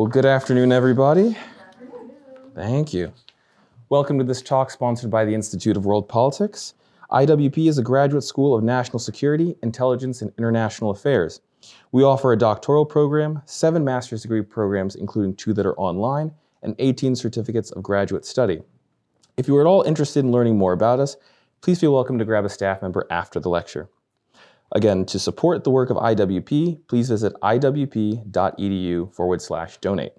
Well, good afternoon, everybody. Thank you. Welcome to this talk sponsored by the Institute of World Politics. IWP is a graduate school of national security, intelligence, and international affairs. We offer a doctoral program, seven master's degree programs, including two that are online, and 18 certificates of graduate study. If you are at all interested in learning more about us, please feel welcome to grab a staff member after the lecture. Again, to support the work of IWP, please visit iwp.edu forward slash donate.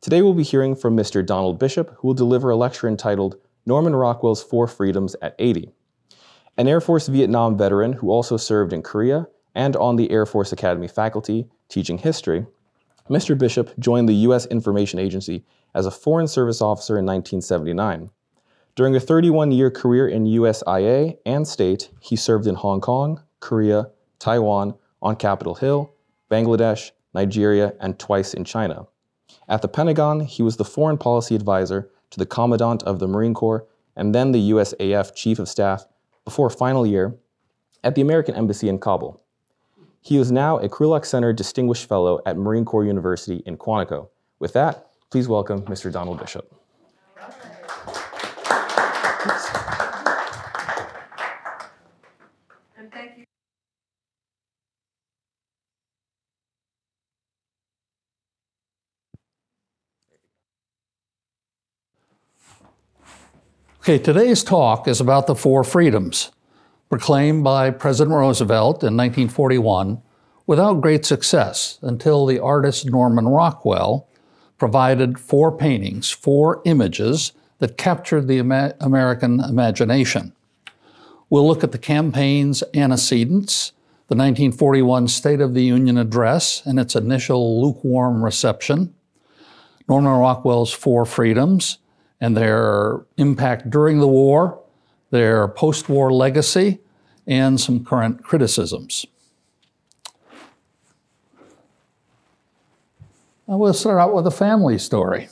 Today we'll be hearing from Mr. Donald Bishop, who will deliver a lecture entitled Norman Rockwell's Four Freedoms at 80. An Air Force Vietnam veteran who also served in Korea and on the Air Force Academy faculty teaching history, Mr. Bishop joined the U.S. Information Agency as a Foreign Service officer in 1979. During a 31 year career in USIA and state, he served in Hong Kong, Korea, Taiwan, on Capitol Hill, Bangladesh, Nigeria, and twice in China. At the Pentagon, he was the foreign policy advisor to the Commandant of the Marine Corps and then the USAF Chief of Staff before final year at the American Embassy in Kabul. He is now a Krulak Center Distinguished Fellow at Marine Corps University in Quantico. With that, please welcome Mr. Donald Bishop. Okay, today's talk is about the four freedoms proclaimed by President Roosevelt in 1941 without great success until the artist Norman Rockwell provided four paintings, four images that captured the Amer- American imagination. We'll look at the campaign's antecedents, the 1941 State of the Union address and its initial lukewarm reception, Norman Rockwell's Four Freedoms, and their impact during the war, their post war legacy, and some current criticisms. I will start out with a family story.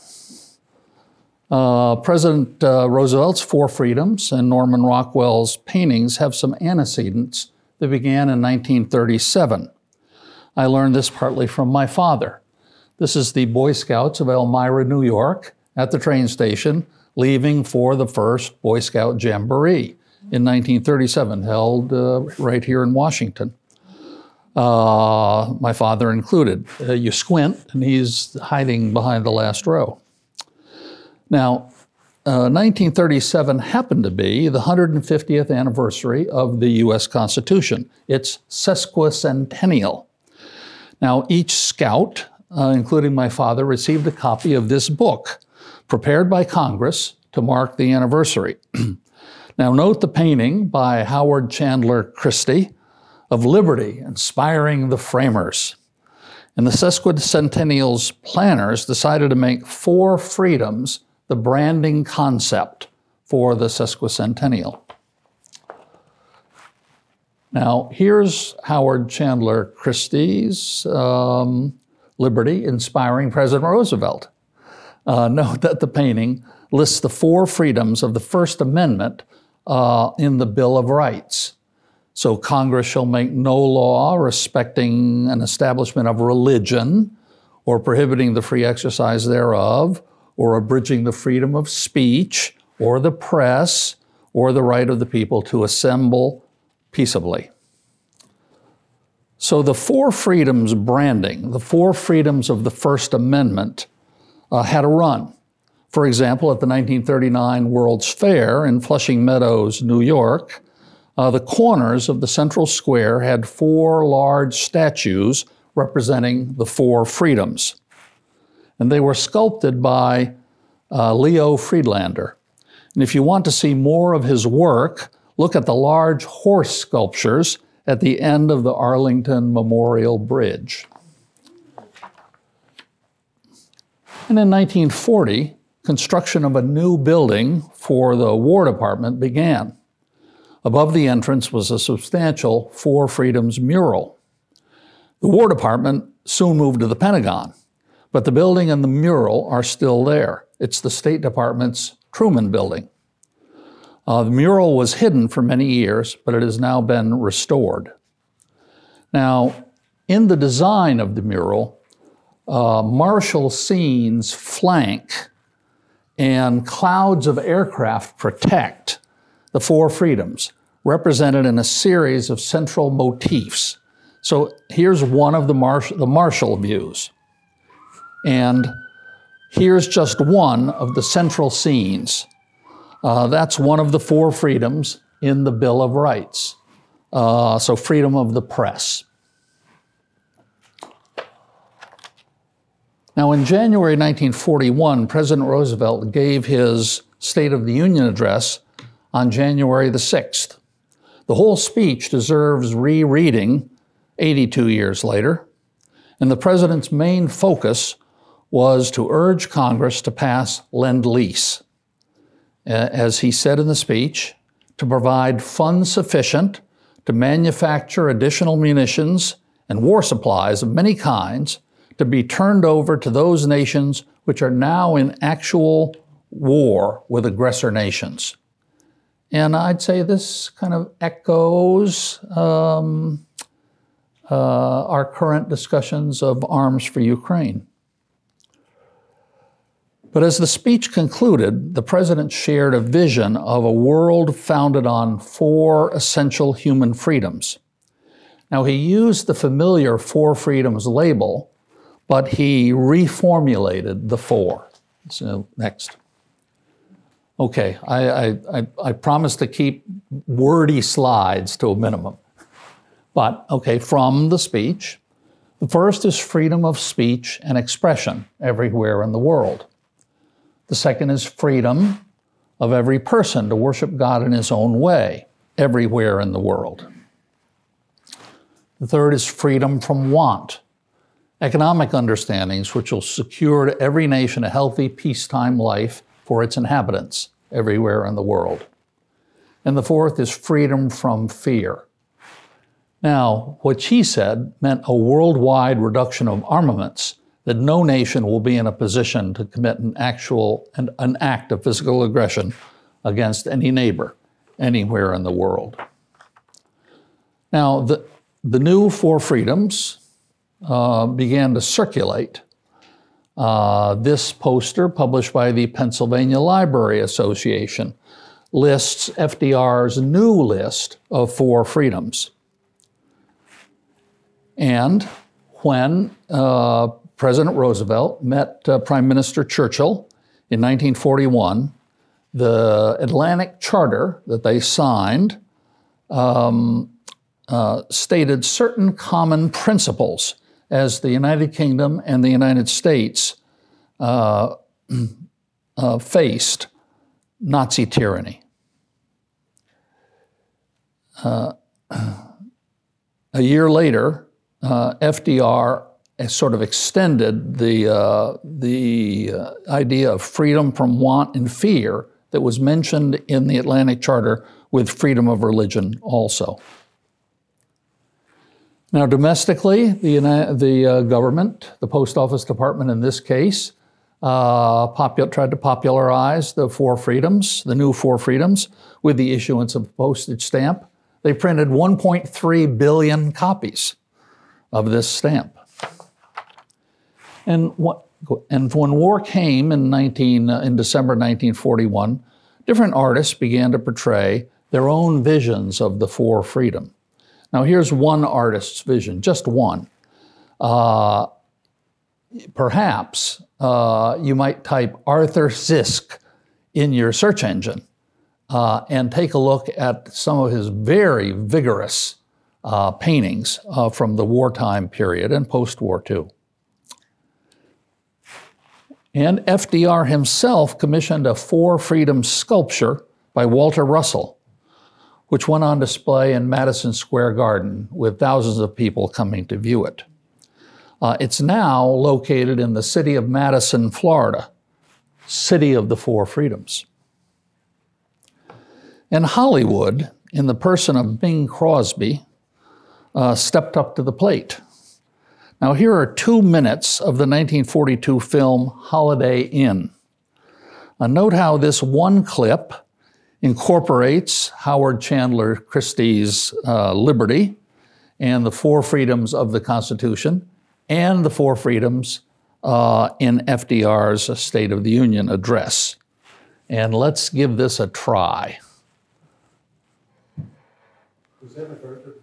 Uh, President uh, Roosevelt's Four Freedoms and Norman Rockwell's paintings have some antecedents that began in 1937. I learned this partly from my father. This is the Boy Scouts of Elmira, New York, at the train station, leaving for the first Boy Scout Jamboree in 1937, held uh, right here in Washington. Uh, my father included. Uh, you squint, and he's hiding behind the last row. Now, 1937 uh, happened to be the 150th anniversary of the U.S. Constitution. It's sesquicentennial. Now, each scout, uh, including my father, received a copy of this book prepared by Congress to mark the anniversary. now, note the painting by Howard Chandler Christy of liberty inspiring the framers. And the sesquicentennial's planners decided to make four freedoms the branding concept for the sesquicentennial. Now, here's Howard Chandler Christy's um, Liberty Inspiring President Roosevelt. Uh, note that the painting lists the four freedoms of the First Amendment uh, in the Bill of Rights. So Congress shall make no law respecting an establishment of religion or prohibiting the free exercise thereof or abridging the freedom of speech or the press or the right of the people to assemble peaceably. So the four freedoms branding, the four freedoms of the First Amendment, uh, had a run. For example, at the 1939 World's Fair in Flushing Meadows, New York, uh, the corners of the central square had four large statues representing the four freedoms. And they were sculpted by uh, Leo Friedlander. And if you want to see more of his work, look at the large horse sculptures at the end of the Arlington Memorial Bridge. And in 1940, construction of a new building for the War Department began. Above the entrance was a substantial Four Freedoms mural. The War Department soon moved to the Pentagon, but the building and the mural are still there. It's the State Department's Truman Building. Uh, the mural was hidden for many years, but it has now been restored. Now, in the design of the mural, uh, martial scenes flank and clouds of aircraft protect the four freedoms, represented in a series of central motifs. So here's one of the, Marsh- the martial views. And here's just one of the central scenes. Uh, that's one of the four freedoms in the Bill of Rights. Uh, so, freedom of the press. Now, in January 1941, President Roosevelt gave his State of the Union address on January the 6th. The whole speech deserves rereading 82 years later, and the president's main focus was to urge Congress to pass Lend Lease. As he said in the speech, to provide funds sufficient to manufacture additional munitions and war supplies of many kinds to be turned over to those nations which are now in actual war with aggressor nations. And I'd say this kind of echoes um, uh, our current discussions of arms for Ukraine. But as the speech concluded, the president shared a vision of a world founded on four essential human freedoms. Now, he used the familiar Four Freedoms label but he reformulated the four. So, next. Okay, I, I, I, promise to keep wordy slides to a minimum. But, okay, from the speech, the first is freedom of speech and expression everywhere in the world. The second is freedom of every person to worship God in his own way everywhere in the world. The third is freedom from want economic understandings which will secure to every nation a healthy peacetime life for its inhabitants everywhere in the world. And the fourth is freedom from fear. Now, what she said meant a worldwide reduction of armaments that no nation will be in a position to commit an actual an, an act of physical aggression against any neighbor anywhere in the world. Now, the, the new four freedoms uh, began to circulate. Uh, this poster, published by the Pennsylvania Library Association, lists FDR's new list of four freedoms. And when uh, President Roosevelt met uh, Prime Minister Churchill in 1941, the Atlantic Charter that they signed um, uh, stated certain common principles as the United Kingdom and the United States uh, uh, faced Nazi tyranny. Uh, a year later, uh, FDR sort of extended the, uh, the uh, idea of freedom from want and fear that was mentioned in the Atlantic Charter with freedom of religion also. Now, domestically, the, the uh, government, the post office department in this case, uh, tried to popularize the four freedoms, the new four freedoms, with the issuance of a postage stamp. They printed 1.3 billion copies of this stamp. And, what, and when war came in, 19, uh, in December 1941, different artists began to portray their own visions of the four freedom. Now, here's one artist's vision, just one. Uh, perhaps uh, you might type Arthur Szyk in your search engine uh, and take a look at some of his very vigorous uh, paintings uh, from the wartime period and post war, too. And FDR himself commissioned a Four Freedoms sculpture by Walter Russell which went on display in Madison Square Garden with thousands of people coming to view it. Uh, it's now located in the city of Madison, Florida, city of the four freedoms. And Hollywood, in the person of Bing Crosby, uh, stepped up to the plate. Now, here are two minutes of the 1942 film Holiday Inn. Uh, note how this one clip incorporates Howard Chandler Christy's uh, liberty and the four freedoms of the Constitution and the four freedoms uh, in FDR's State of the Union address. And let's give this a try. Was that MacArthur?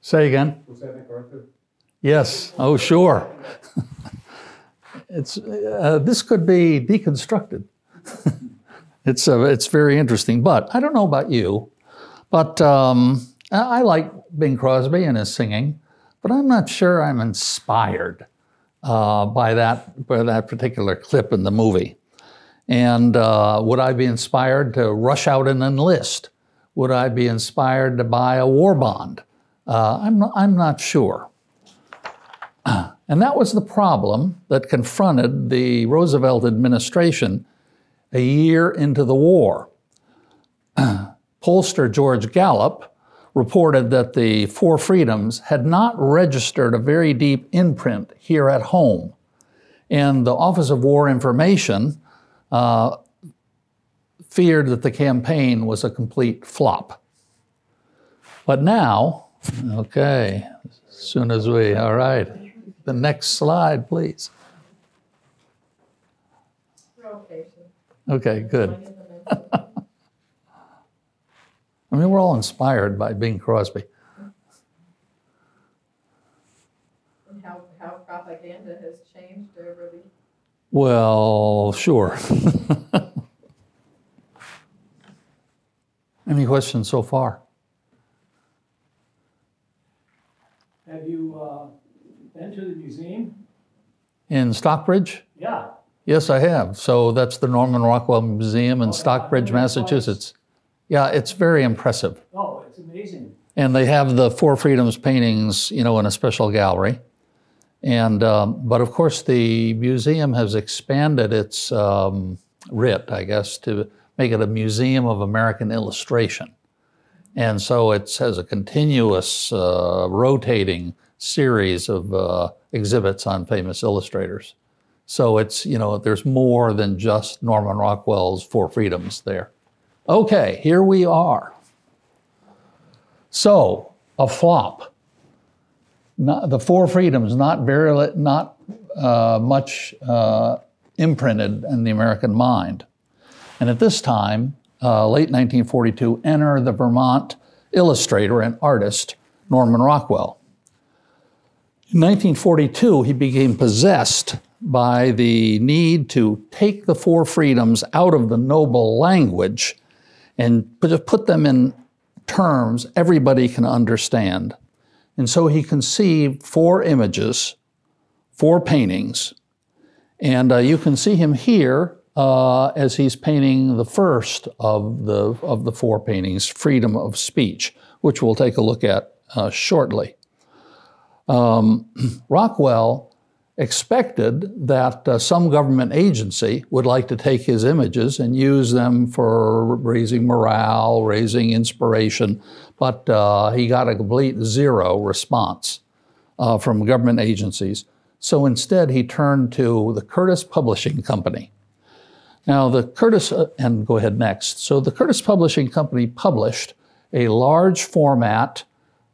Say again. Was that MacArthur? Yes. Oh, sure. it's uh, this could be deconstructed. it's uh, it's very interesting. But I don't know about you, but um, I, like Bing Crosby and his singing, but I'm not sure I'm inspired uh, by that by that particular clip in the movie. And uh, would I be inspired to rush out and enlist? Would I be inspired to buy a war bond? Uh, I'm not, I'm not sure. And that was the problem that confronted the Roosevelt administration a year into the war. Pollster George Gallup reported that the Four Freedoms had not registered a very deep imprint here at home. And the Office of War Information uh, feared that the campaign was a complete flop. But now, okay, as soon as we, all right, the next slide, please. Okay, good. I mean, we're all inspired by Bing Crosby. And how, how propaganda has changed over the, Well, sure. Any questions so far? Have you uh, been to the museum? In Stockbridge? Yeah. Yes, I have. So that's the Norman Rockwell Museum in Stockbridge, Massachusetts. Yeah, it's very impressive. Oh, it's amazing. And they have the Four Freedoms paintings, you know, in a special gallery. And um, but of course, the museum has expanded its um, writ, I guess, to make it a museum of American illustration. And so it has a continuous, uh, rotating series of uh, exhibits on famous illustrators. So it's you know, there's more than just Norman Rockwell's Four Freedoms there. Okay, here we are. So, a flop. Not, the Four Freedoms, not very, not uh, much uh, imprinted in the American mind. And at this time, uh, late 1942, enter the Vermont illustrator and artist Norman Rockwell. In 1942, he became possessed by the need to take the Four Freedoms out of the noble language and put, them in terms everybody can understand. And so he conceived four images, four paintings, and uh, you can see him here uh, as he's painting the first of the, of the four paintings, Freedom of Speech, which we'll take a look at uh, shortly. Um, Rockwell expected that uh, some government agency would like to take his images and use them for raising morale, raising inspiration, but uh, he got a complete zero response uh, from government agencies. So instead, he turned to the Curtis Publishing Company. Now, the Curtis, uh, and go ahead next. So, the Curtis Publishing Company published a large format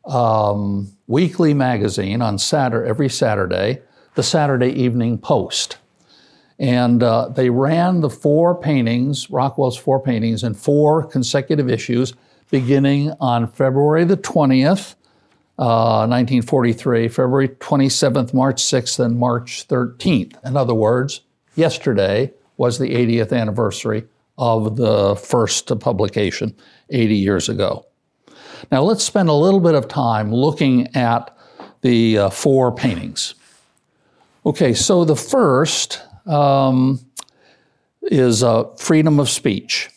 um, weekly magazine on Saturday, every Saturday the Saturday Evening Post. And uh, they ran the four paintings, Rockwell's four paintings, in four consecutive issues, beginning on February the 20th, uh, 1943, February 27th, March 6th, and March 13th. In other words, yesterday was the 80th anniversary of the first publication 80 years ago. Now, let's spend a little bit of time looking at the uh, four paintings. Okay, so the first um, is uh, freedom of speech.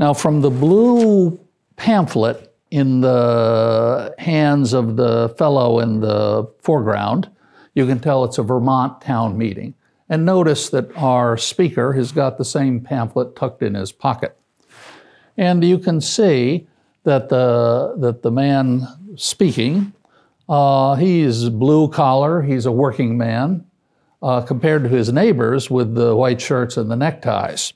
Now, from the blue pamphlet in the hands of the fellow in the foreground, you can tell it's a Vermont town meeting. And notice that our speaker has got the same pamphlet tucked in his pocket. And you can see that the, that the man speaking, uh, he's blue collar, he's a working man, uh, compared to his neighbors with the white shirts and the neckties.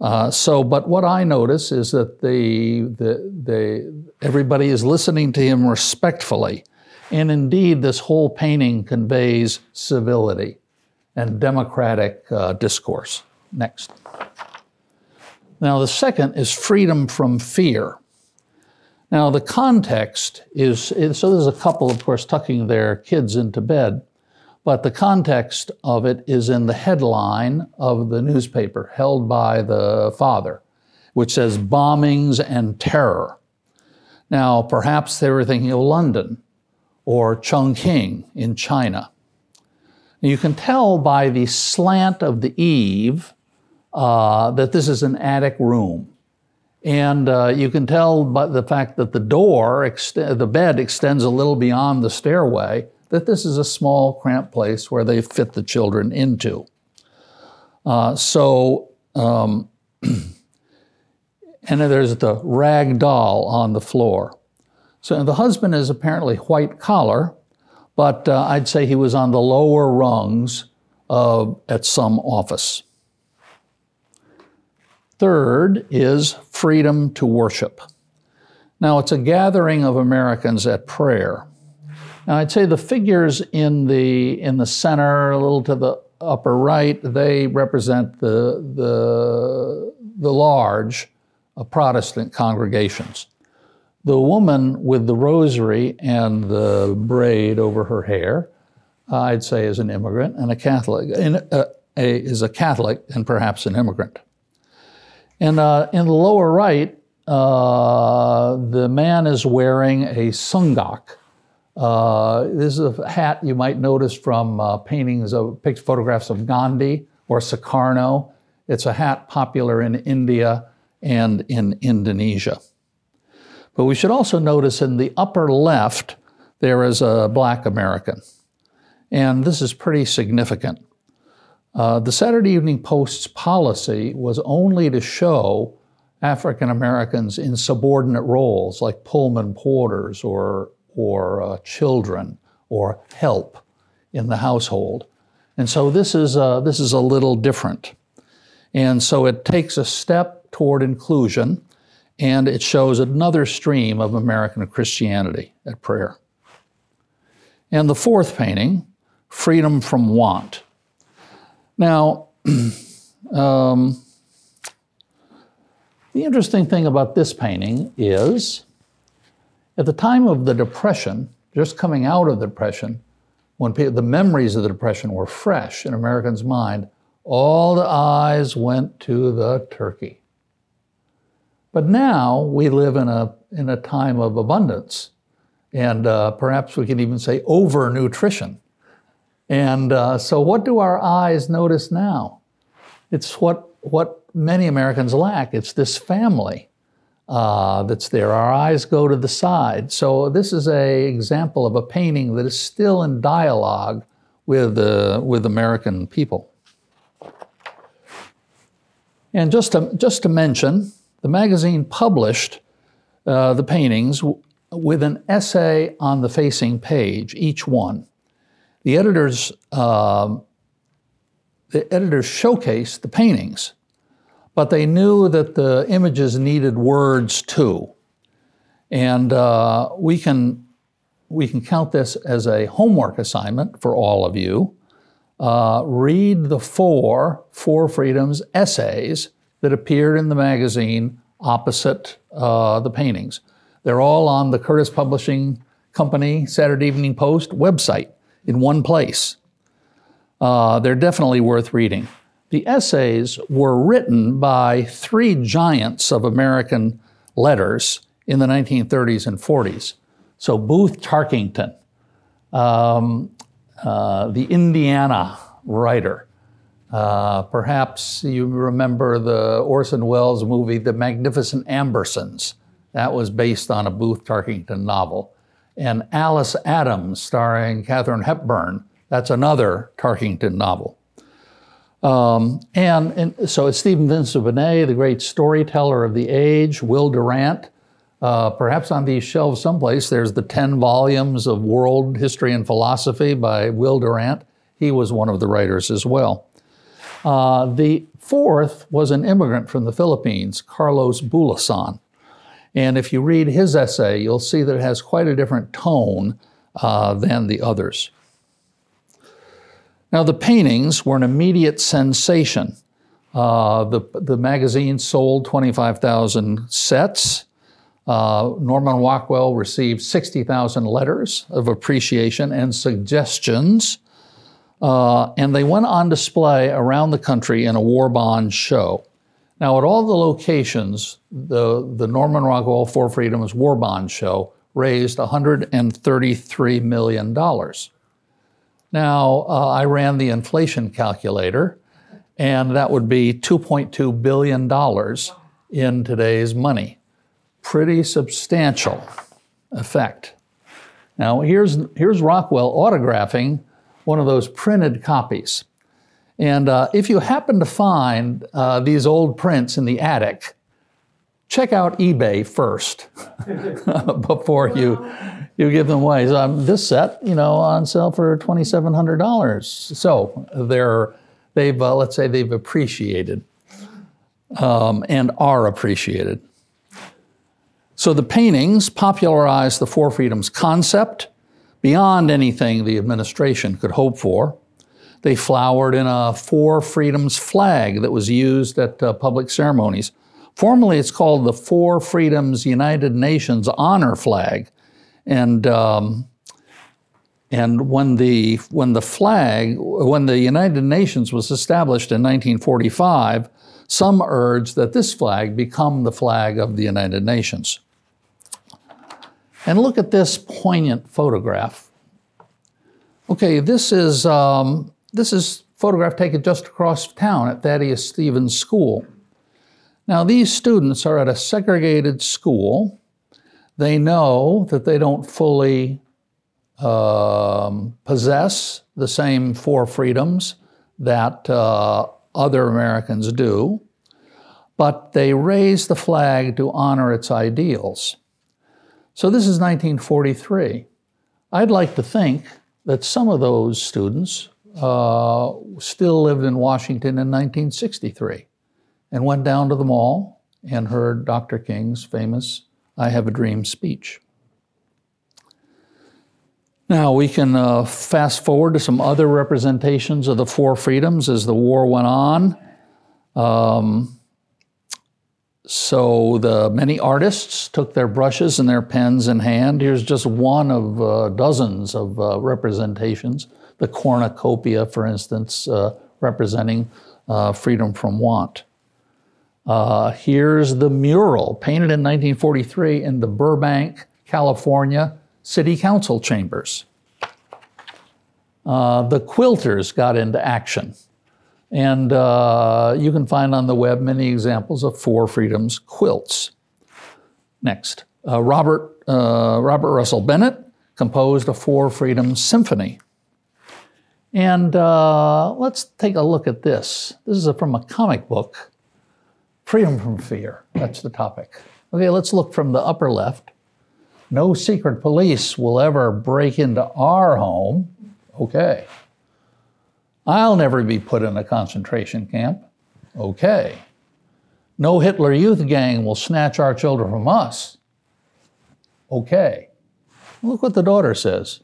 Uh, so, but what I notice is that the, the, the, everybody is listening to him respectfully. And indeed, this whole painting conveys civility. and democratic uh, discourse. Next. Now, the second is freedom from fear. Now, the context is so there's a couple, of course, tucking their kids into bed, but the context of it is in the headline of the newspaper held by the father, which says bombings and terror. Now, perhaps they were thinking of London or Chongqing in China. You can tell by the slant of the eave uh, that this is an attic room. And uh, you can tell by the fact that the door, ext- the bed extends a little beyond the stairway, that this is a small, cramped place where they fit the children into. Uh, so, um, and there's the rag doll on the floor. So the husband is apparently white collar, but uh, I'd say he was on the lower rungs uh, at some office. Third is freedom to worship. Now, it's a gathering of Americans at prayer. Now, I'd say the figures in the, in the center, a little to the upper right, they represent the, the, the large uh, Protestant congregations. The woman with the rosary and the braid over her hair, uh, I'd say, is an immigrant and a Catholic, uh, a, is a Catholic and perhaps an immigrant. And uh, in the lower right, uh, the man is wearing a songkok. Uh, this is a hat you might notice from uh, paintings of photographs of Gandhi or Sukarno. It's a hat popular in India and in Indonesia. But we should also notice in the upper left, there is a black American. And this is pretty significant. Uh, the Saturday Evening Post's policy was only to show African Americans in subordinate roles like Pullman porters or, or uh, children or help in the household. And so this is, uh, this is a little different. And so it takes a step toward inclusion and it shows another stream of American Christianity at prayer. And the fourth painting, Freedom from Want. Now, um, the interesting thing about this painting is at the time of the Depression, just coming out of the Depression, when the memories of the Depression were fresh in Americans' mind, all the eyes went to the turkey. But now we live in a, in a time of abundance, and uh, perhaps we can even say overnutrition. And uh, so, what do our eyes notice now? It's what, what many Americans lack it's this family. Uh, that's there. Our eyes go to the side. So this is a example of a painting that is still in dialogue with uh, with American people. And just to just to mention, the magazine published uh, the paintings with an essay on the facing page, each one. The editors, uh, the editors showcased the paintings, but they knew that the images needed words too. And uh, we, can, we can count this as a homework assignment for all of you. Uh, read the four Four Freedoms essays that appeared in the magazine opposite uh, the paintings. They're all on the Curtis Publishing Company Saturday Evening Post website in one place. Uh, they're definitely worth reading. The essays were written by three giants of American letters in the 1930s and 40s. So Booth Tarkington, um, uh, the Indiana writer, uh, perhaps you remember the Orson Welles movie, The Magnificent Ambersons. That was based on a Booth Tarkington novel. And Alice Adams, starring Katharine Hepburn, that's another Tarkington novel. Um, and, and, so it's Stephen Vincent Benet, the great storyteller of the age, Will Durant. Uh, perhaps on these shelves someplace, there's the 10 volumes of World History and Philosophy by Will Durant. He was one of the writers as well. Uh, the fourth was an immigrant from the Philippines, Carlos Bulosan. And if you read his essay, you'll see that it has quite a different tone uh, than the others. Now, the paintings were an immediate sensation. Uh, the, the magazine sold 25,000 sets. Uh, Norman Rockwell received 60,000 letters of appreciation and suggestions. Uh, and they went on display around the country in a war bond show. Now, at all the locations, the, the Norman Rockwell Four Freedoms War Bond Show raised $133 million. Now, uh, I ran the inflation calculator, and that would be $2.2 billion in today's money. Pretty substantial effect. Now, here's, here's Rockwell autographing one of those printed copies. And uh, if you happen to find uh, these old prints in the attic, check out eBay first before you you give them away. So, um, this set, you know, on sale for twenty seven hundred dollars. So they're they've uh, let's say they've appreciated um, and are appreciated. So the paintings popularized the Four Freedoms concept beyond anything the administration could hope for. They flowered in a Four Freedoms flag that was used at uh, public ceremonies. Formerly, it's called the Four Freedoms United Nations Honor Flag. And, um, and when, the, when the flag, when the United Nations was established in 1945, some urged that this flag become the flag of the United Nations. And look at this poignant photograph. Okay, this is um, this is photograph taken just across town at Thaddeus Stevens School. Now, these students are at a segregated school. They know that they don't fully um, possess the same four freedoms that uh, other Americans do, but they raise the flag to honor its ideals. So, this is 1943. I'd like to think that some of those students uh, still lived in Washington in 1963 and went down to the mall and heard Dr. King's famous I Have a Dream speech. Now, we can uh, fast forward to some other representations of the four freedoms as the war went on. Um, so, the many artists took their brushes and their pens in hand. Here's just one of uh, dozens of uh, representations the cornucopia, for instance, uh, representing uh, freedom from want. Uh, here's the mural painted in 1943 in the Burbank, California City Council chambers. Uh, the quilters got into action. And uh, you can find on the web many examples of Four Freedoms quilts. Next, uh, Robert, Robert Russell Bennett composed a Four Freedoms symphony. And uh, let's take a look at this. This is a, from a comic book Freedom from Fear. That's the topic. Okay, let's look from the upper left. No secret police will ever break into our home. Okay. I'll never be put in a concentration camp. Okay. No Hitler Youth gang will snatch our children from us. Okay. Look what the daughter says.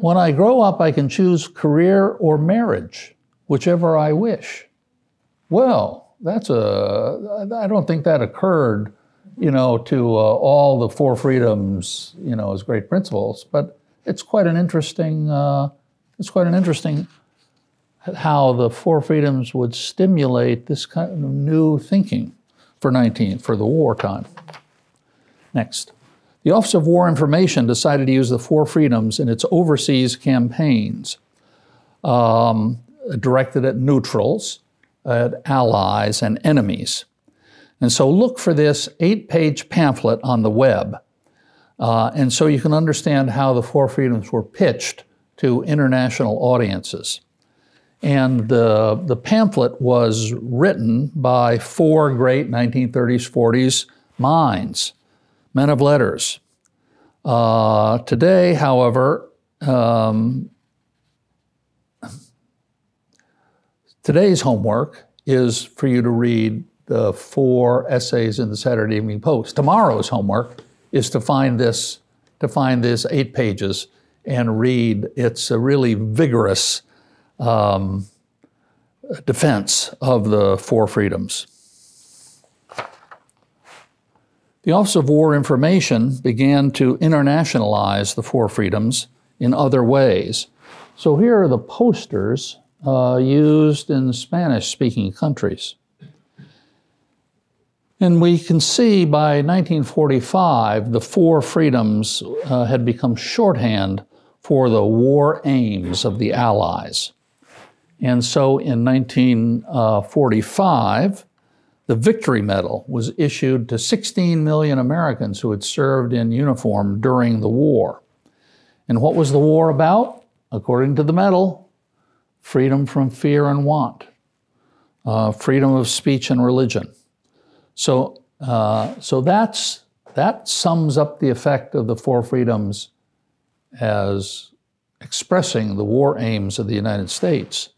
When I grow up, I can choose career or marriage, whichever I wish. Well, that's a, I don't think that occurred, you know, to uh, all the four freedoms, you know, as great principles, but it's quite an interesting, uh, it's quite an interesting how the four freedoms would stimulate this kind of new thinking for 19, for the wartime. Next. The Office of War Information decided to use the four freedoms in its overseas campaigns, um, directed at neutrals, at allies, and enemies. And so look for this eight page pamphlet on the web. Uh, and so you can understand how the four freedoms were pitched to international audiences. And the, the pamphlet was written by four great 1930s, 40s minds men of letters. Uh, today, however, um, today's homework is for you to read the four essays in the Saturday Evening Post. Tomorrow's homework is to find this, to find this eight pages and read. It's a really vigorous um, defense of the four freedoms. The Office of War Information began to internationalize the four freedoms in other ways. So here are the posters uh, used in Spanish speaking countries. And we can see by 1945, the four freedoms uh, had become shorthand for the war aims of the Allies. And so in 1945, the Victory Medal was issued to 16 million Americans who had served in uniform during the war. And what was the war about? According to the medal, freedom from fear and want, uh, freedom of speech and religion. So, uh, so that's, that sums up the effect of the four freedoms as expressing the war aims of the United States.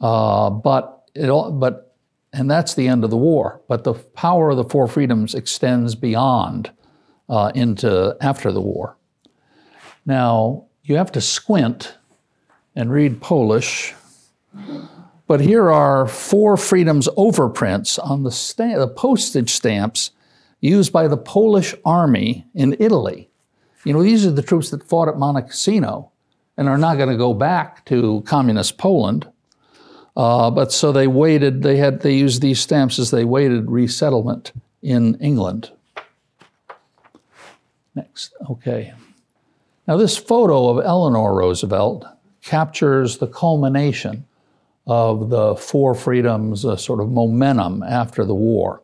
Uh, but it all, but and that's the end of the war. But the power of the four freedoms extends beyond uh, into after the war. Now you have to squint and read Polish. But here are four freedoms overprints on the, sta- the postage stamps used by the Polish army in Italy. You know, these are the troops that fought at Monte Cassino and are not going to go back to communist Poland. Uh, but so they waited, they had, they used these stamps as they waited resettlement in England. Next, okay. Now, this photo of Eleanor Roosevelt captures the culmination of the four freedoms uh, sort of momentum after the war.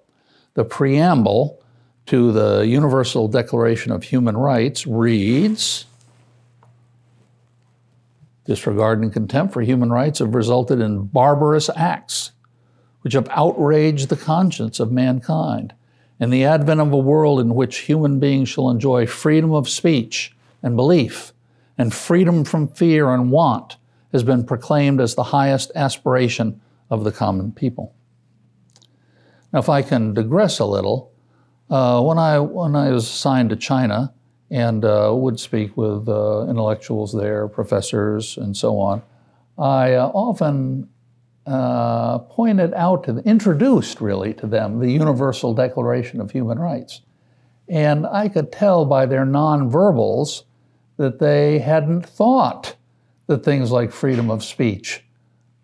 The preamble to the Universal Declaration of Human Rights reads Disregard and contempt for human rights have resulted in barbarous acts which have outraged the conscience of mankind. And the advent of a world in which human beings shall enjoy freedom of speech and belief and freedom from fear and want has been proclaimed as the highest aspiration of the common people. Now, if I can digress a little, uh, when, I, when I was assigned to China and uh, would speak with uh, intellectuals there, professors, and so on, I uh, often uh, pointed out to introduced really to them the Universal Declaration of Human Rights. And I could tell by their nonverbals that they hadn't thought that things like freedom of speech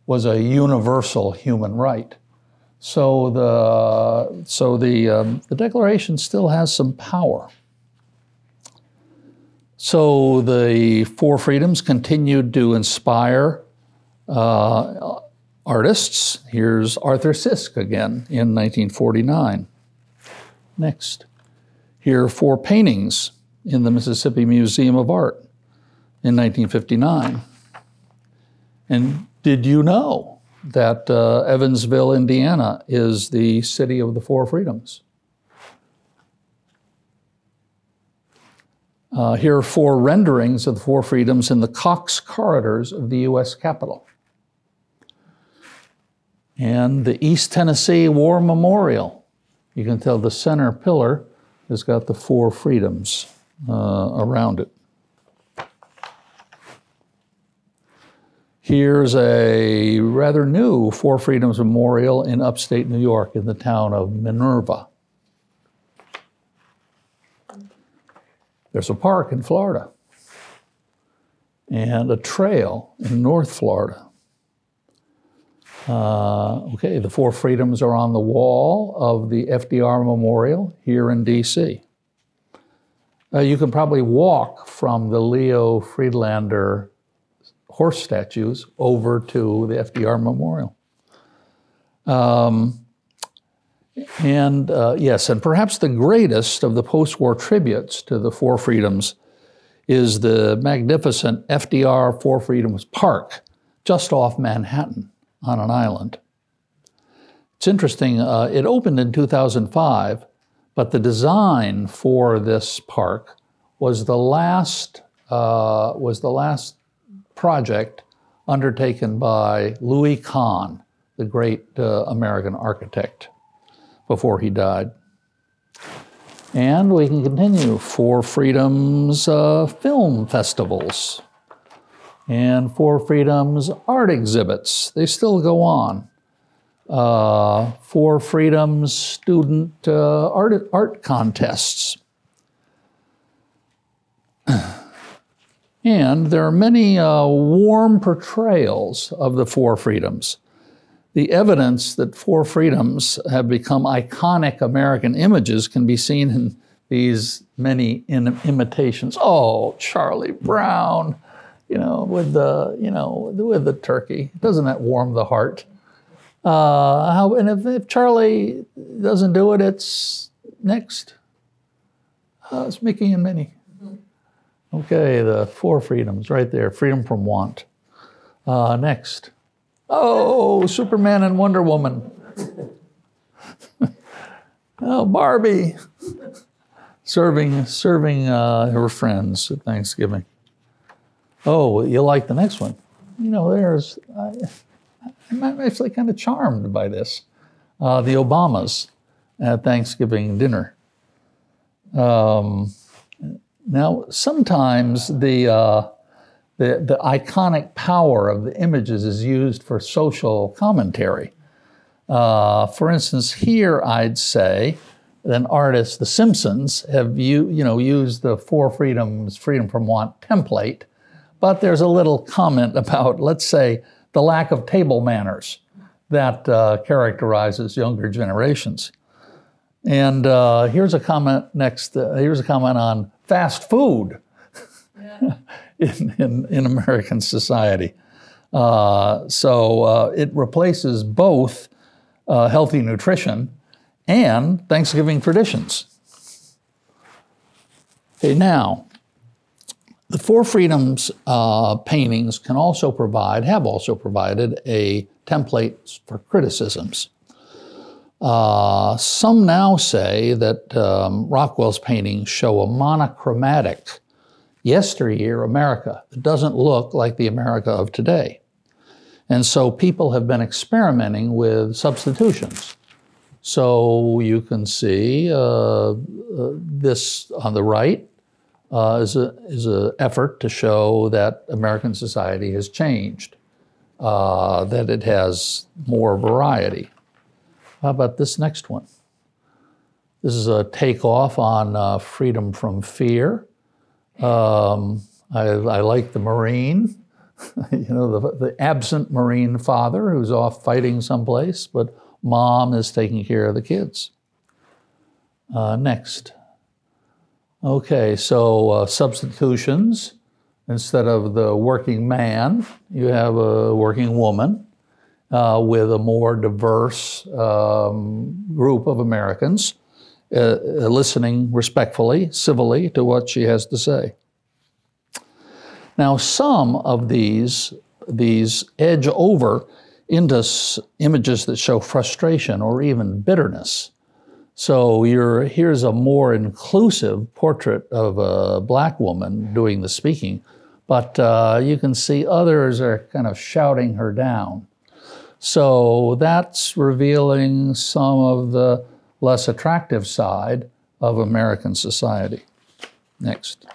was a universal human right. So the, so the, um, the Declaration still has some power. So the Four Freedoms continued to inspire uh, artists. Here's Arthur Szyk again in 1949. Next. Here are four paintings in the Mississippi Museum of Art in 1959. And did you know that uh, Evansville, Indiana, is the city of the Four Freedoms. Uh, here are four renderings of the Four Freedoms in the Cox corridors of the U.S. Capitol. And the East Tennessee War Memorial. You can tell the center pillar has got the Four Freedoms around it. Here's a rather new Four Freedoms Memorial in upstate New York in the town of Minerva. There's a park in Florida and a trail in North Florida. Uh, okay, the Four Freedoms are on the wall of the FDR Memorial here in DC. Uh, you can probably walk from the Leo Friedlander horse statues over to the FDR Memorial. Um, and uh, yes, and perhaps the greatest of the post war tributes to the Four Freedoms is the magnificent FDR Four Freedoms Park just off Manhattan on an island. It's interesting, uh, it opened in 2005, but the design for this park was the last, uh, was the last project undertaken by Louis Kahn, the great uh, American architect, before he died. And we can continue Four Freedoms uh, film festivals. And Four Freedoms art exhibits, they still go on. Uh, Four Freedoms student uh, art, art contests. And there are many uh, warm portrayals of the Four Freedoms. The evidence that Four Freedoms have become iconic American images can be seen in these many in- imitations. Oh, Charlie Brown, you know, with the you know with the turkey. Doesn't that warm the heart? Uh, how, and if, if, Charlie doesn't do it, it's next. Uh, it's Mickey and Minnie. Okay, the four freedoms right there freedom from want. Uh, next. Oh, Superman and Wonder Woman. oh, Barbie. serving serving uh, her friends at Thanksgiving. Oh, you like the next one? You know, there's. I, I'm actually kind of charmed by this. Uh, the Obamas at Thanksgiving dinner. Um, now, sometimes the, uh, the, the iconic power of the images is used for social commentary. Uh, for instance, here I'd say an artist, The Simpsons, have you, you know, used the Four Freedoms, Freedom from Want template, but there's a little comment about, let's say, the lack of table manners that uh, characterizes younger generations. And uh, here's a comment next. Uh, here's a comment on fast food yeah. in, in, in, American society. Uh, so uh, it replaces both uh, healthy nutrition and Thanksgiving traditions. Okay, now, the Four Freedoms uh, paintings can also provide, have also provided, a template for criticisms. Uh, some now say that um, Rockwell's paintings show a monochromatic yesteryear America that doesn't look like the America of today. And so people have been experimenting with substitutions. So you can see uh, uh, this on the right uh, is an is a effort to show that American society has changed, uh, that it has more variety. How about this next one? This is a takeoff on uh, freedom from fear. Um, I, I, like the Marine, you know, the, the absent Marine father who's off fighting someplace, but mom is taking care of the kids. Uh, next. Okay, so uh, substitutions. Instead of the working man, you have a working woman uh, with a more diverse um, group of Americans, uh, listening respectfully, civilly to what she has to say. Now, some of these, these edge over into images that show frustration or even bitterness. So here's a more inclusive portrait of a black woman doing the speaking, but uh, you can see others are kind of shouting her down. So that's revealing some of the less attractive side of American society. Next.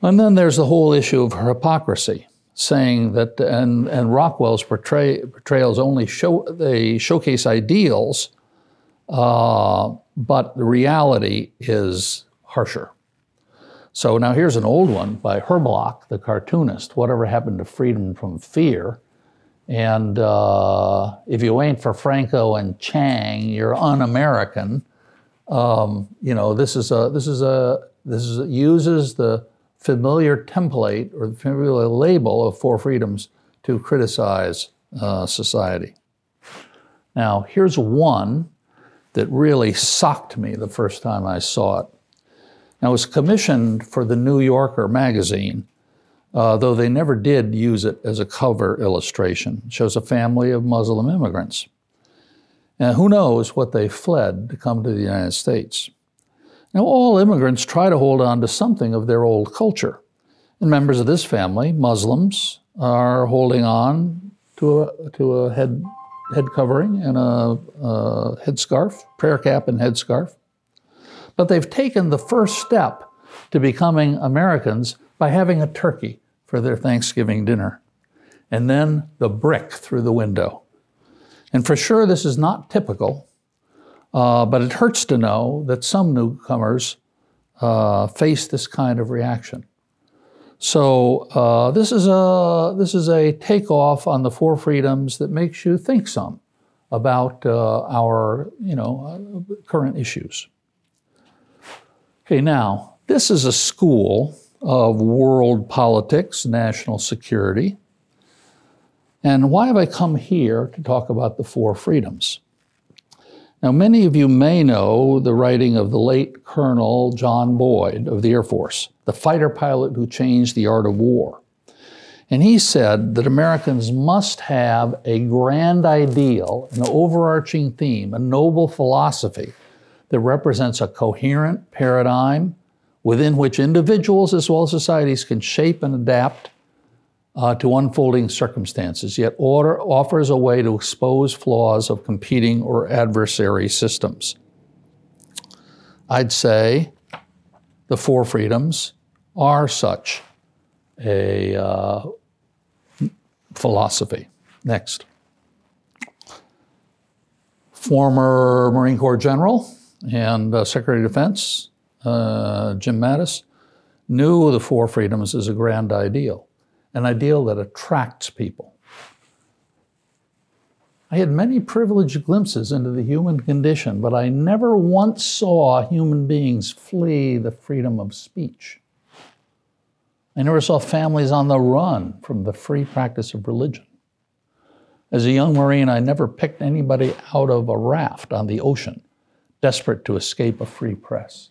And then there's the whole issue of hypocrisy, saying that, and, and Rockwell's portray, portrayals only show, they showcase ideals, uh, but the reality is harsher. So now here's an old one by Herblock, the cartoonist. Whatever happened to freedom from fear? And uh, if you ain't for Franco and Chiang, you're un-American. Um, you know, this is a this is a this is a, uses the familiar template or the familiar label of Four Freedoms to criticize uh, society. Now, here's one that really socked me the first time I saw it. Now, it was commissioned for the New Yorker magazine, uh, though they never did use it as a cover illustration. It shows a family of Muslim immigrants. And who knows what they fled to come to the United States. Now, all immigrants try to hold on to something of their old culture. And members of this family, Muslims, are holding on to a, to a head, head covering and a, a headscarf, prayer cap and headscarf. But they've taken the first step to becoming Americans by having a turkey for their Thanksgiving dinner, and then the brick through the window. And for sure, this is not typical, uh, but it hurts to know that some newcomers uh, face this kind of reaction. So uh, this is a this is a takeoff on the four freedoms that makes you think some about uh, our you know uh, current issues. Okay, now this is a school of world politics, national security. And why have I come here to talk about the four freedoms? Now, many of you may know the writing of the late Colonel John Boyd of the Air Force, the fighter pilot who changed the art of war. And he said that Americans must have a grand ideal, an overarching theme, a noble philosophy that represents a coherent paradigm within which individuals as well as societies can shape and adapt uh, to unfolding circumstances, yet order offers a way to expose flaws of competing or adversary systems. I'd say the four freedoms are such a uh, philosophy. Next. Former Marine Corps General and uh, Secretary of Defense, uh, Jim Mattis, knew the four freedoms as a grand ideal an ideal that attracts people. I had many privileged glimpses into the human condition, but I never once saw human beings flee the freedom of speech. I never saw families on the run from the free practice of religion. As a young Marine, I never picked anybody out of a raft on the ocean, desperate to escape a free press.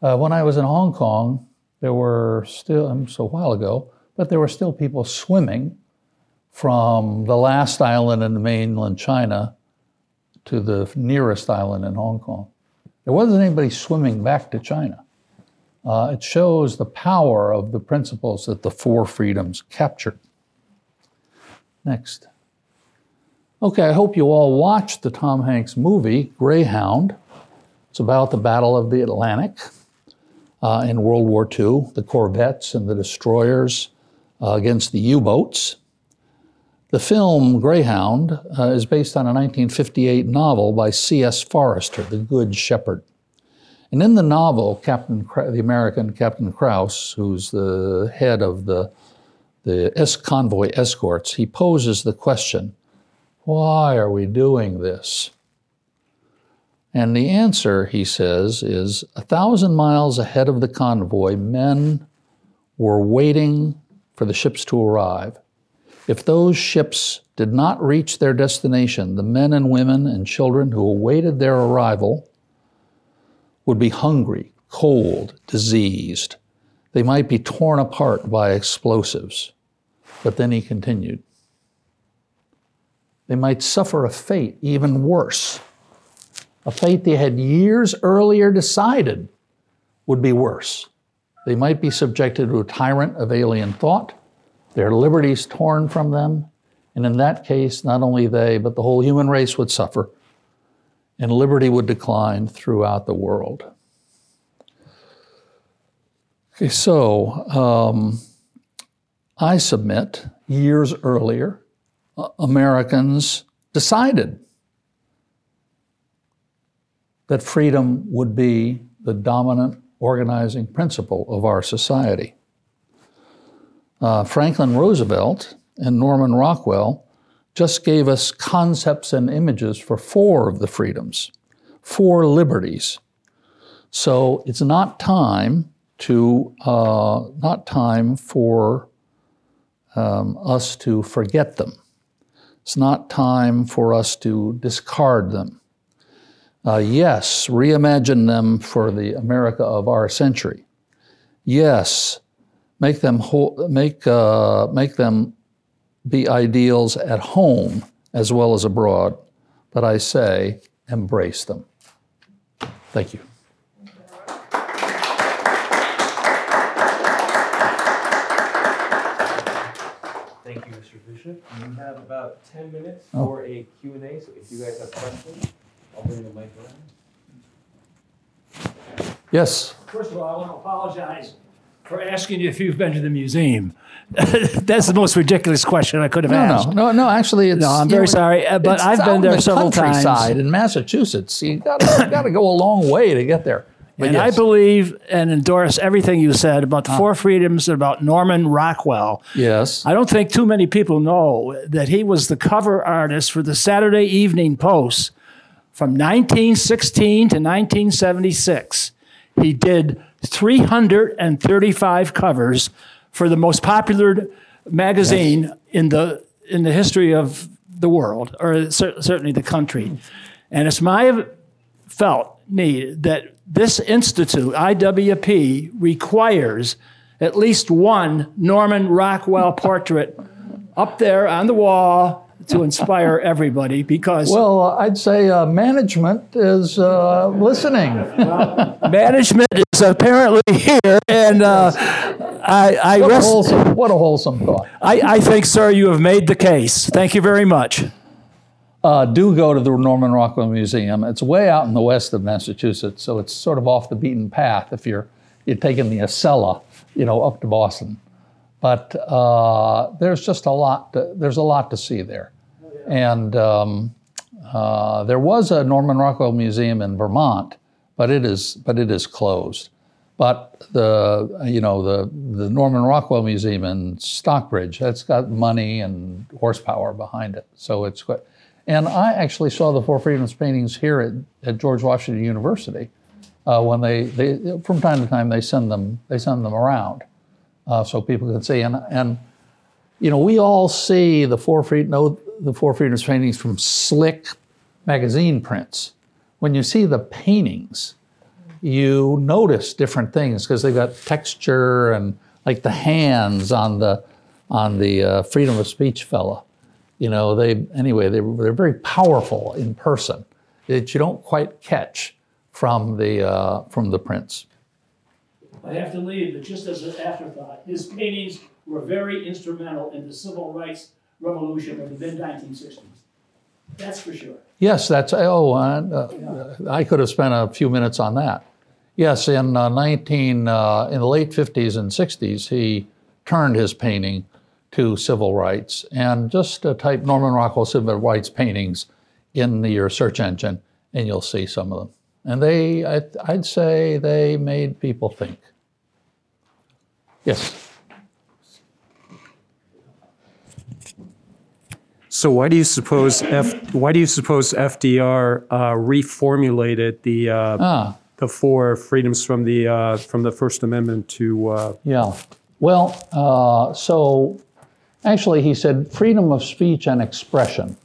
Uh, when I was in Hong Kong, there were still, um, so a while ago, but there were still people swimming from the last island in mainland China to the nearest island in Hong Kong. There wasn't anybody swimming back to China. Uh, it shows the power of the principles that the four freedoms captured. Next. Okay, I hope you all watched the Tom Hanks movie, Greyhound. It's about the Battle of the Atlantic uh, in World War II, the corvettes and the destroyers uh, against the U boats. The film Greyhound uh, is based on a 1958 novel by C.S. Forester, The Good Shepherd. And in the novel, Captain, the American Captain Krause, who's the head of the, the es- convoy escorts, he poses the question, why are we doing this? And the answer, he says, is a thousand miles ahead of the convoy, men were waiting for the ships to arrive. If those ships did not reach their destination, the men and women and children who awaited their arrival would be hungry, cold, diseased. They might be torn apart by explosives. But then he continued. They might suffer a fate even worse, a fate they had years earlier decided would be worse. They might be subjected to a tyrant of alien thought, their liberties torn from them, and in that case, not only they, but the whole human race would suffer, and liberty would decline throughout the world. Okay, so um, I submit years earlier, uh, Americans decided that freedom would be the dominant organizing principle of our society. Uh, Franklin Roosevelt and Norman Rockwell just gave us concepts and images for four of the freedoms, four liberties. So it's not time to uh, not time for um, us to forget them. It's not time for us to discard them. Uh, yes, reimagine them for the America of our century. Yes, make them make uh, make them be ideals at home as well as abroad. But I say, embrace them. Thank you. Thank you, Mr. Bishop. We have about 10 minutes Oh. for a Q&A, so if you guys have questions, I'll bring the mic around. Yes. First of all, I want to apologize for asking you if you've been to the museum. That's the most ridiculous question I could have No, asked. no, no, no. Actually, it's. No, I'm very know, sorry, uh, but I've been there the several times. countryside in Massachusetts. You got to got to go a long way to get there. But And I believe and endorse everything you said about the Four Freedoms and about Norman Rockwell. yes. I don't think too many people know that he was the cover artist for the Saturday Evening Post from 1916 to 1976. He did 335 covers for the most popular magazine in the in the history of the world, or cer- certainly the country. And it's my felt need that this institute, IWP, requires at least one Norman Rockwell portrait up there on the wall to inspire everybody because Well, I'd say uh, management is uh, listening. management is apparently here and uh, I, I, What a, wholesome, what a wholesome thought. I, I think, sir, you have made the case. Thank you very much. Uh, do go to the Norman Rockwell Museum. It's way out in the west of Massachusetts, so it's sort of off the beaten path if you're you're taking the Acela, you know, up to Boston. But uh, there's just a lot. To, there's a lot to see there, and um, uh, there was a Norman Rockwell Museum in Vermont, but it is but it is closed. But the you know the the Norman Rockwell Museum in Stockbridge that's got money and horsepower behind it, so it's. And I actually saw the Four Freedoms paintings here at, at George Washington University uh, when they, they from time to time they send them they send them around uh, so people can see and and you know we all see the Four Freedom know the Four Freedoms paintings from slick magazine prints. When you see the paintings, you notice different things because they've got texture and like the hands on the on the uh, freedom of speech fella. You know, they anyway they they're very powerful in person that you don't quite catch from the uh, from the prints. I have to leave, but just as an afterthought, his paintings were very instrumental in the civil rights revolution of the mid 1960s. That's for sure. Yes, that's oh, uh, uh, I could have spent a few minutes on that. Yes, in uh, 19 uh, in the late 50s and 60s, he turned his painting to civil rights, and just uh, type Norman Rockwell civil rights paintings in the, your search engine, and you'll see some of them. And they, I, I'd say, they made people think. Yes. So why do you suppose F, why do you suppose FDR uh, reformulated the uh, Ah. the four freedoms from the uh, from the First Amendment to uh, Yeah. Well, uh, so actually, he said freedom of speech and expression.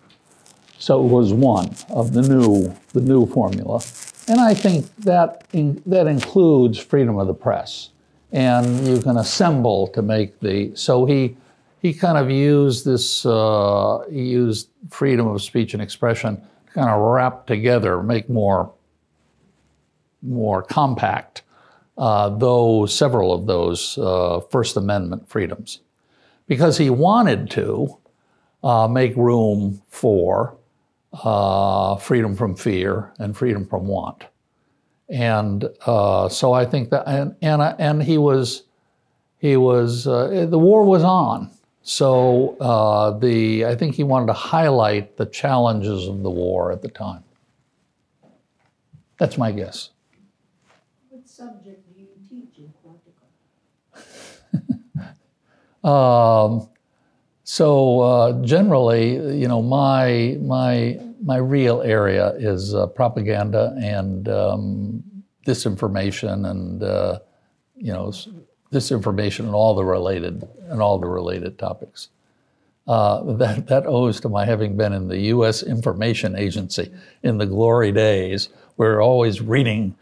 So it was one of the new the new formula, and I think that in, that includes freedom of the press, and you can assemble to make the. So he he kind of used this uh, he used freedom of speech and expression to kind of wrap together, make more more compact uh, those several of those uh, First Amendment freedoms, because he wanted to uh, make room for uh, freedom from fear and freedom from want, and uh, so I think that and and, and he was he was the war was on. So uh, the I think he wanted to highlight the challenges of the war at the time. That's my guess. What subject do you teach in Quantico? Um, so uh, generally, you know, my my my real area is uh, propaganda and um, disinformation, and uh, you know, s- disinformation and all the related and all the related topics. Uh, that that owes to my having been in the U.S. Information Agency in the glory days. We're always reading,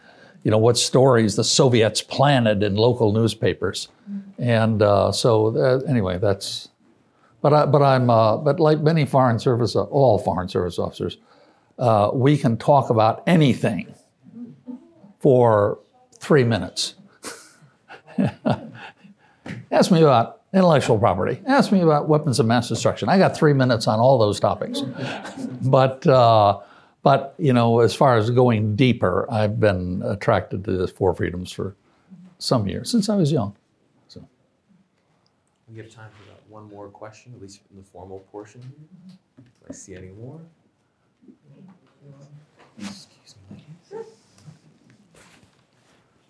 you know, what stories the Soviets planted in local newspapers, and uh, so that, anyway, that's. But I, but I'm uh, but like many foreign service all foreign service officers, uh, we can talk about anything for three minutes. Ask me about intellectual property. Ask me about weapons of mass destruction. I got three minutes on all those topics. but uh, but you know, as far as going deeper, I've been attracted to the four freedoms for some years since I was young. We have time for about one more question, at least in the formal portion. Do I see any more? Excuse me.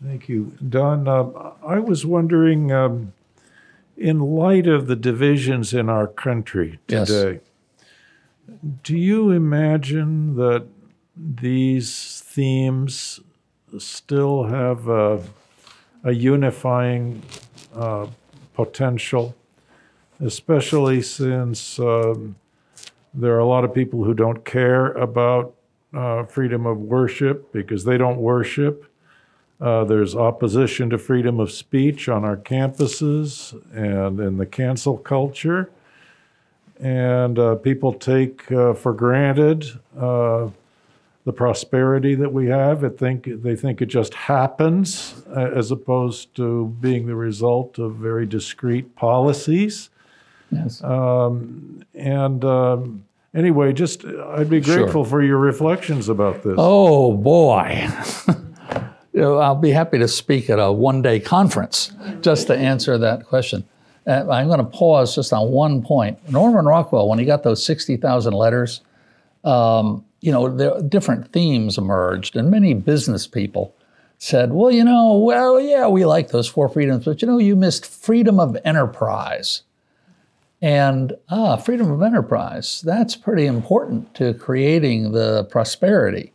Thank you. Don, uh, I was wondering, um, in light of the divisions in our country Yes. today, do you imagine that these themes still have a, a unifying uh, potential, especially since um, there are a lot of people who don't care about uh, freedom of worship because they don't worship? Uh, there's opposition to freedom of speech on our campuses and in the cancel culture. And uh, people take uh, for granted uh, the prosperity that we have. It think, they think it just happens uh, as opposed to being the result of very discrete policies. Yes. Um, and um, anyway, just I'd be Sure. grateful for your reflections about this. Oh boy. You know, I'll be happy to speak at a one day conference just to answer that question. Uh, I'm going to pause just on one point. Norman Rockwell, when he got those 60,000 letters, um, you know, there, different themes emerged, and many business people said, well, you know, well, yeah, we like those four freedoms, but you know, you missed freedom of enterprise. And ah, freedom of enterprise, that's pretty important to creating the prosperity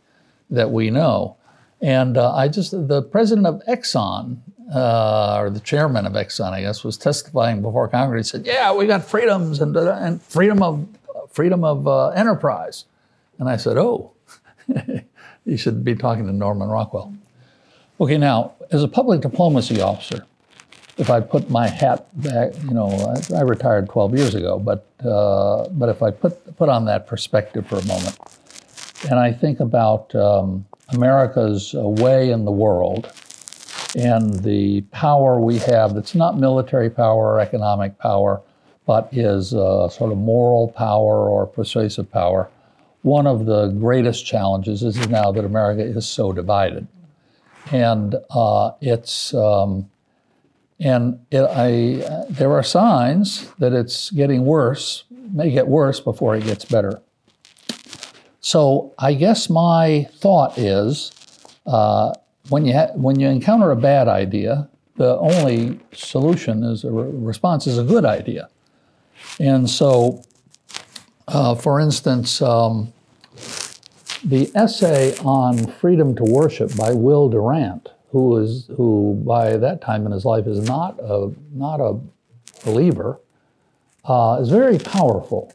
that we know. And uh, I just, the president of Exxon, uh, or the chairman of Exxon, I guess, was testifying before Congress. He said, "Yeah, we got freedoms and, and freedom of freedom of uh, enterprise." And I said, "Oh, you should be talking to Norman Rockwell." Okay, now as a public diplomacy officer, if I put my hat back, you know, I, I retired 12 years ago, but uh, but if I put put on that perspective for a moment, and I think about um, America's way in the world and the power we have that's not military power or economic power, but is uh, sort of moral power or persuasive power. One of the greatest challenges is now that America is so divided, and uh, it's um, and it, I there are signs that it's getting worse, may get worse before it gets better. So I guess my thought is, uh, when you ha- when you encounter a bad idea, the only solution is a re- response is a good idea. And so, uh, for instance, um, the essay on freedom to worship by Will Durant, who is who by that time in his life is not a not a believer, uh, is very powerful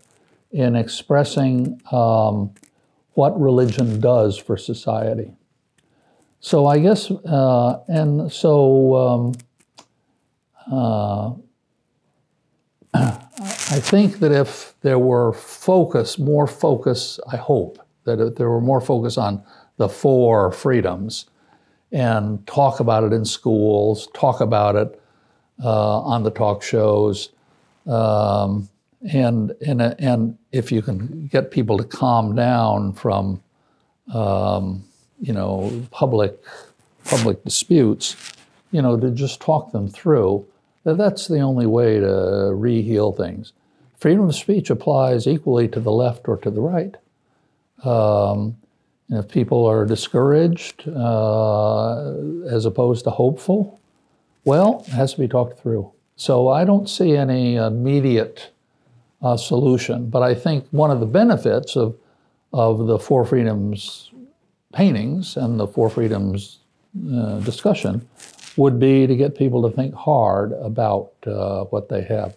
in expressing um, what religion does for society. So I guess, uh, and so um, uh, I think that if there were focus, more focus, I hope that if there were more focus on the four freedoms and talk about it in schools, talk about it uh, on the talk shows, um, and, and, and if you can get people to calm down from um, you know, public public disputes, you know, to just talk them through. That's the only way to re-heal things. Freedom of speech applies equally to the left or to the right. Um, and if people are discouraged uh, as opposed to hopeful, well, it has to be talked through. So I don't see any immediate uh, solution, but I think one of the benefits of of the Four Freedoms paintings and the Four Freedoms uh, discussion would be to get people to think hard about uh, what they have.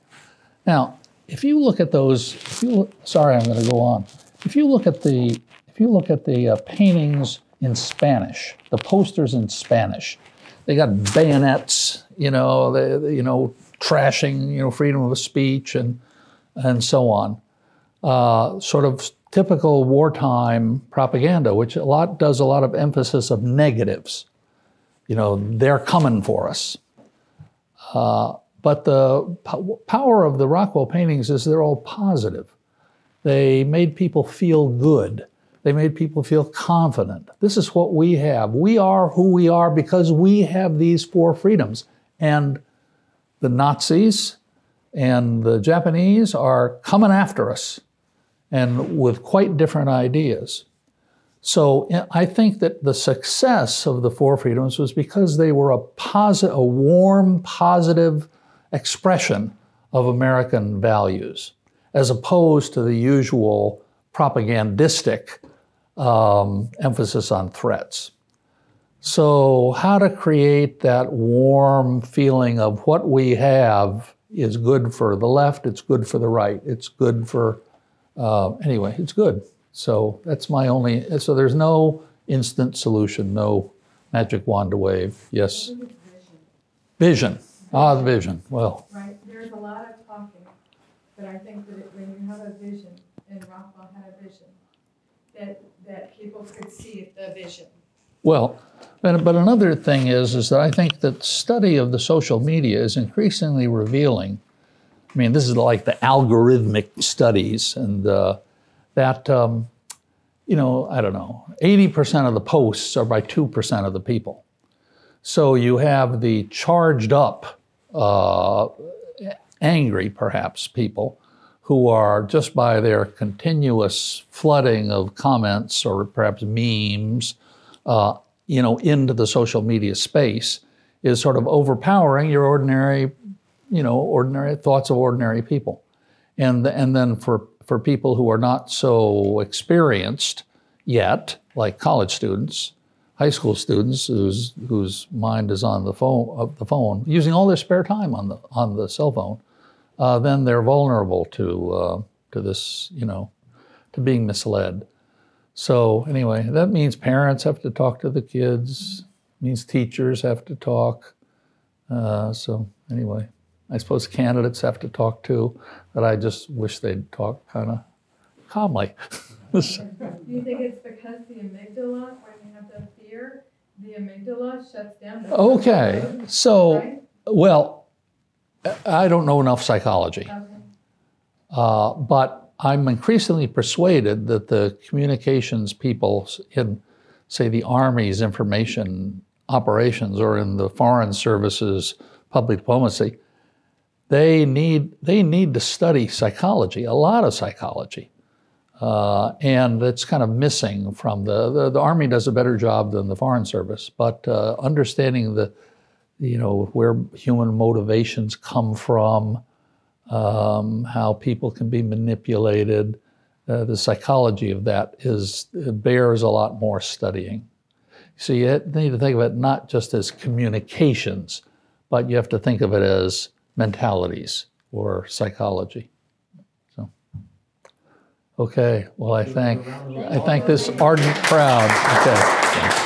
Now, if you look at those, if you look, sorry, I'm going to go on. If you look at the, if you look at the uh, paintings in Spanish, the posters in Spanish, they got bayonets, you know, they, you know, trashing, you know, freedom of speech and and so on. Uh, sort of typical wartime propaganda, which a lot does a lot of emphasis of negatives. You know, they're coming for us. Uh, but the po- power of the Rockwell paintings is they're all positive. They made people feel good. They made people feel confident. This is what we have. We are who we are because we have these four freedoms. And the Nazis, And the Japanese are coming after us and with quite different ideas. So I think that the success of the Four Freedoms was because they were a positive, a warm, positive expression of American values, as opposed to the usual propagandistic um, emphasis on threats. So, how to create that warm feeling of what we have is good for the left, it's good for the right, it's good for, uh, anyway, it's good. So, that's my only, so there's no instant solution, no magic wand to wave. Yes? Vision. Ah, the vision. Well, Right, there's a lot of talking, but I think that it- when you have a vision, and Rockwell had a vision, that, that people could see the vision. Well, but, but another thing is, is that I think that study of the social media is increasingly revealing. I mean, this is like the algorithmic studies, and uh, that, um, you know, I don't know, 80% of the posts are by 2% of the people. So you have the charged up, uh, angry perhaps people who are just by their continuous flooding of comments or perhaps memes, uh, you know, into the social media space is sort of overpowering your ordinary, you know, ordinary thoughts of ordinary people. And, and then for, for people who are not so experienced yet, like college students, high school students whose, whose mind is on the phone, of the phone, using all their spare time on the, on the cell phone, uh, then they're vulnerable to, uh, to this, you know, to being misled. So anyway, that means parents have to talk to the kids. Means teachers have to talk. Uh, so anyway, I suppose candidates have to talk too. But I just wish they'd talk kind of calmly. Do you think it's because the amygdala, when you have the fear, the amygdala shuts down? the okay, so Right? well, I don't know enough psychology. Okay. Uh, but I'm increasingly persuaded that the communications people in, say, the Army's information operations or in the Foreign Services public diplomacy, they need, they need to study psychology, a lot of psychology. Uh, and it's kind of missing from the, the, the Army does a better job than the Foreign Service, but uh, understanding the, you know, where human motivations come from, um, how people can be manipulated. Uh, the psychology of that is bears a lot more studying. So you need to think of it not just as communications, but you have to think of it as mentalities or psychology. So, okay. Well, I thank I thank this ardent crowd. Okay.